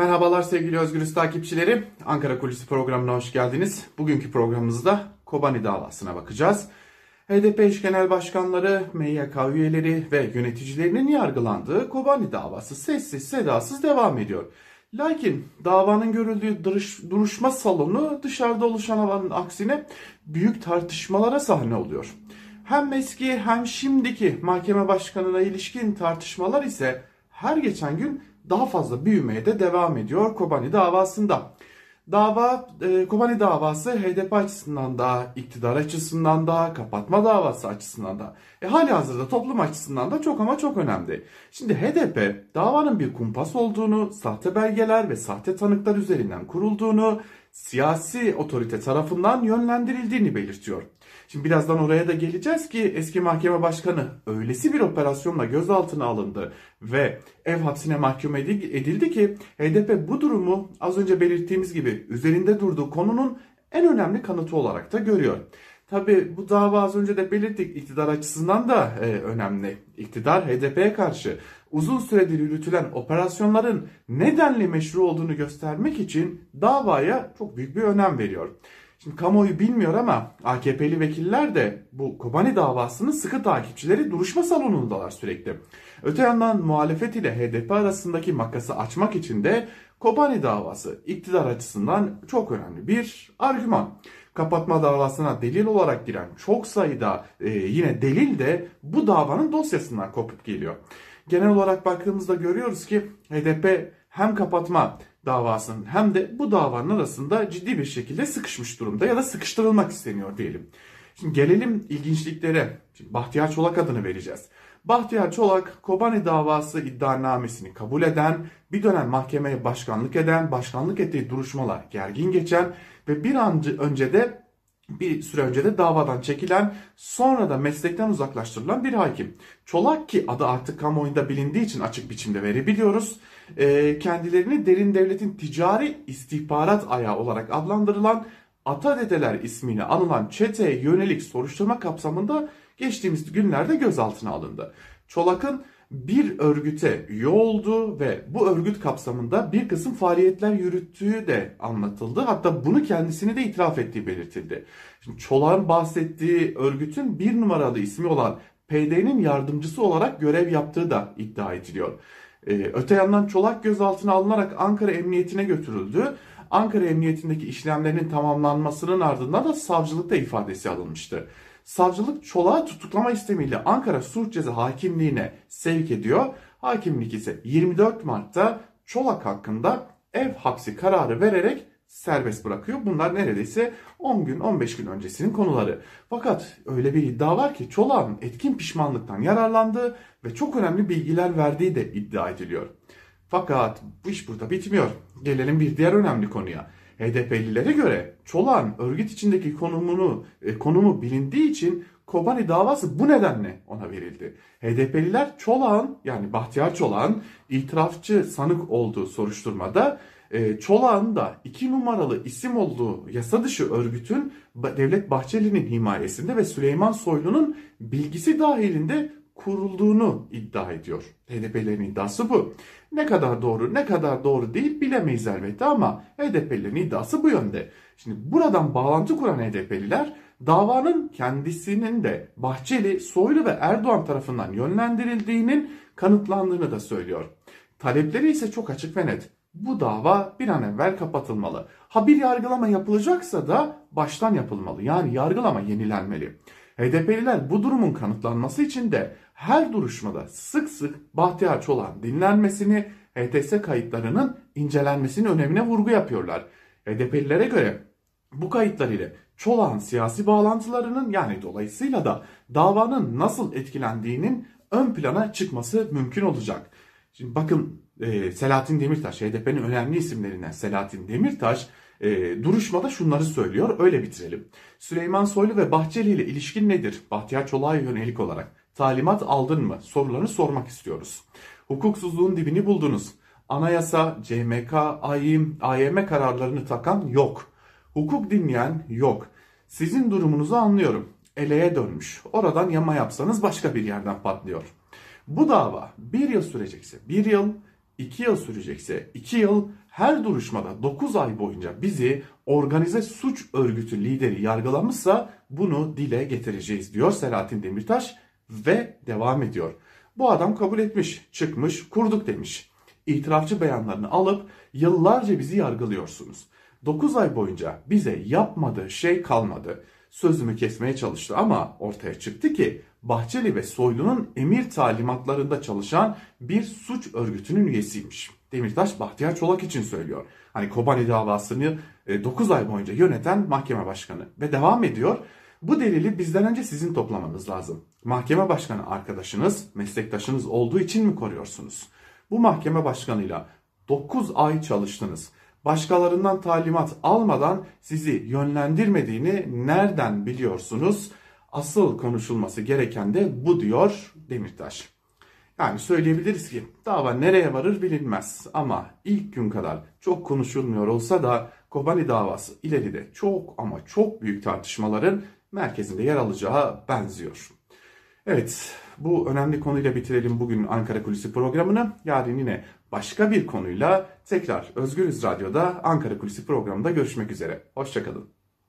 Merhabalar sevgili Özgürüz takipçileri. Ankara Kulisi programına hoş geldiniz. Bugünkü programımızda Kobani davasına bakacağız. HDP eş genel başkanları, MYK üyeleri ve yöneticilerinin yargılandığı Kobani davası sessiz sedasız devam ediyor. Lakin davanın görüldüğü duruşma salonu dışarıda oluşan havanın aksine büyük tartışmalara sahne oluyor. Hem eski hem şimdiki mahkeme başkanına ilişkin tartışmalar ise her geçen gün daha fazla büyümeye de devam ediyor Kobani davasında. Dava, e, Kobani davası HDP açısından da, iktidar açısından da, kapatma davası açısından da, e, hali hazırda toplum açısından da çok ama çok önemli. Şimdi HDP davanın bir kumpas olduğunu, sahte belgeler ve sahte tanıklar üzerinden kurulduğunu, siyasi otorite tarafından yönlendirildiğini belirtiyor. Şimdi birazdan oraya da geleceğiz ki eski mahkeme başkanı öylesi bir operasyonla gözaltına alındı ve ev hapsine mahkum edildi ki HDP bu durumu az önce belirttiğimiz gibi üzerinde durduğu konunun en önemli kanıtı olarak da görüyor. Tabi bu dava az önce de belirttik iktidar açısından da e, önemli. İktidar HDP'ye karşı uzun süredir yürütülen operasyonların nedenle meşru olduğunu göstermek için davaya çok büyük bir önem veriyor. Şimdi kamuoyu bilmiyor ama AKP'li vekiller de bu Kobani davasının sıkı takipçileri duruşma salonundalar sürekli. Öte yandan muhalefet ile HDP arasındaki makası açmak için de Kobani davası iktidar açısından çok önemli bir argüman. Kapatma davasına delil olarak giren çok sayıda e, yine delil de bu davanın dosyasından kopup geliyor. Genel olarak baktığımızda görüyoruz ki HDP hem kapatma davasının hem de bu davanın arasında ciddi bir şekilde sıkışmış durumda ya da sıkıştırılmak isteniyor diyelim. Şimdi gelelim ilginçliklere. Şimdi Bahtiyar Çolak adını vereceğiz. Bahtiyar Çolak Kobani davası iddianamesini kabul eden, bir dönem mahkemeye başkanlık eden, başkanlık ettiği duruşmalar gergin geçen ve bir an önce de bir süre önce de davadan çekilen sonra da meslekten uzaklaştırılan bir hakim. Çolak ki adı artık kamuoyunda bilindiği için açık biçimde verebiliyoruz. Kendilerini derin devletin ticari istihbarat ayağı olarak adlandırılan Atadedeler ismiyle anılan çeteye yönelik soruşturma kapsamında geçtiğimiz günlerde gözaltına alındı. Çolak'ın bir örgüte üye olduğu ve bu örgüt kapsamında bir kısım faaliyetler yürüttüğü de anlatıldı. Hatta bunu kendisini de itiraf ettiği belirtildi. Şimdi Çolak'ın bahsettiği örgütün bir numaralı ismi olan PD'nin yardımcısı olarak görev yaptığı da iddia ediliyor. Ee, öte yandan Çolak gözaltına alınarak Ankara Emniyetine götürüldü. Ankara Emniyetindeki işlemlerinin tamamlanmasının ardından da savcılıkta ifadesi alınmıştı. Savcılık Çolak'ı tutuklama istemiyle Ankara Suç Ceza Hakimliğine sevk ediyor. Hakimlik ise 24 Mart'ta Çolak hakkında ev hapsi kararı vererek serbest bırakıyor. Bunlar neredeyse 10 gün 15 gün öncesinin konuları. Fakat öyle bir iddia var ki Çolak'ın etkin pişmanlıktan yararlandığı ve çok önemli bilgiler verdiği de iddia ediliyor. Fakat bu iş burada bitmiyor. Gelelim bir diğer önemli konuya. HDP'lilere göre Çolak'ın örgüt içindeki konumunu e, konumu bilindiği için Kobani davası bu nedenle ona verildi. HDP'liler Çolak'ın yani Bahtiyar Çolak'ın itirafçı sanık olduğu soruşturmada Çolak'ın da iki numaralı isim olduğu yasa dışı örgütün Devlet Bahçeli'nin himayesinde ve Süleyman Soylu'nun bilgisi dahilinde kurulduğunu iddia ediyor. HDP'lerin iddiası bu. Ne kadar doğru ne kadar doğru değil bilemeyiz elbette ama HDP'lerin iddiası bu yönde. Şimdi buradan bağlantı kuran HDP'liler davanın kendisinin de Bahçeli, Soylu ve Erdoğan tarafından yönlendirildiğinin kanıtlandığını da söylüyor. Talepleri ise çok açık ve net. Bu dava bir an evvel kapatılmalı. Ha bir yargılama yapılacaksa da baştan yapılmalı. Yani yargılama yenilenmeli. HDP'liler bu durumun kanıtlanması için de her duruşmada sık sık Bahtiyar Çolak'ın dinlenmesini, HTS kayıtlarının incelenmesinin önemine vurgu yapıyorlar. HDP'lilere göre bu kayıtlar ile Çolak'ın siyasi bağlantılarının yani dolayısıyla da davanın nasıl etkilendiğinin ön plana çıkması mümkün olacak. Şimdi bakın e, Selahattin Demirtaş, HDP'nin önemli isimlerinden Selahattin Demirtaş e, duruşmada şunları söylüyor. Öyle bitirelim. Süleyman Soylu ve Bahçeli ile ilişkin nedir? Bahtiyar Çolak'a yönelik olarak. Talimat aldın mı? Sorularını sormak istiyoruz. Hukuksuzluğun dibini buldunuz. Anayasa, CMK, AYM, AYM kararlarını takan yok. Hukuk dinleyen yok. Sizin durumunuzu anlıyorum. Eleğe dönmüş. Oradan yama yapsanız başka bir yerden patlıyor. Bu dava bir yıl sürecekse bir yıl, 2 yıl sürecekse 2 yıl her duruşmada 9 ay boyunca bizi organize suç örgütü lideri yargılamışsa bunu dile getireceğiz diyor Selahattin Demirtaş ve devam ediyor. Bu adam kabul etmiş, çıkmış, kurduk demiş. İtirafçı beyanlarını alıp yıllarca bizi yargılıyorsunuz. 9 ay boyunca bize yapmadığı şey kalmadı. Sözümü kesmeye çalıştı ama ortaya çıktı ki Bahçeli ve Soylu'nun emir talimatlarında çalışan bir suç örgütünün üyesiymiş. Demirtaş Bahtiyar Çolak için söylüyor. Hani Kobani davasını 9 ay boyunca yöneten mahkeme başkanı ve devam ediyor. Bu delili bizden önce sizin toplamanız lazım. Mahkeme başkanı arkadaşınız, meslektaşınız olduğu için mi koruyorsunuz? Bu mahkeme başkanıyla 9 ay çalıştınız. Başkalarından talimat almadan sizi yönlendirmediğini nereden biliyorsunuz? Asıl konuşulması gereken de bu diyor Demirtaş. Yani söyleyebiliriz ki dava nereye varır bilinmez ama ilk gün kadar çok konuşulmuyor olsa da Kobani davası ileride çok ama çok büyük tartışmaların merkezinde yer alacağı benziyor. Evet bu önemli konuyla bitirelim bugün Ankara Kulisi programını. Yarın yine başka bir konuyla tekrar Özgürüz Radyo'da Ankara Kulisi programında görüşmek üzere. Hoşçakalın.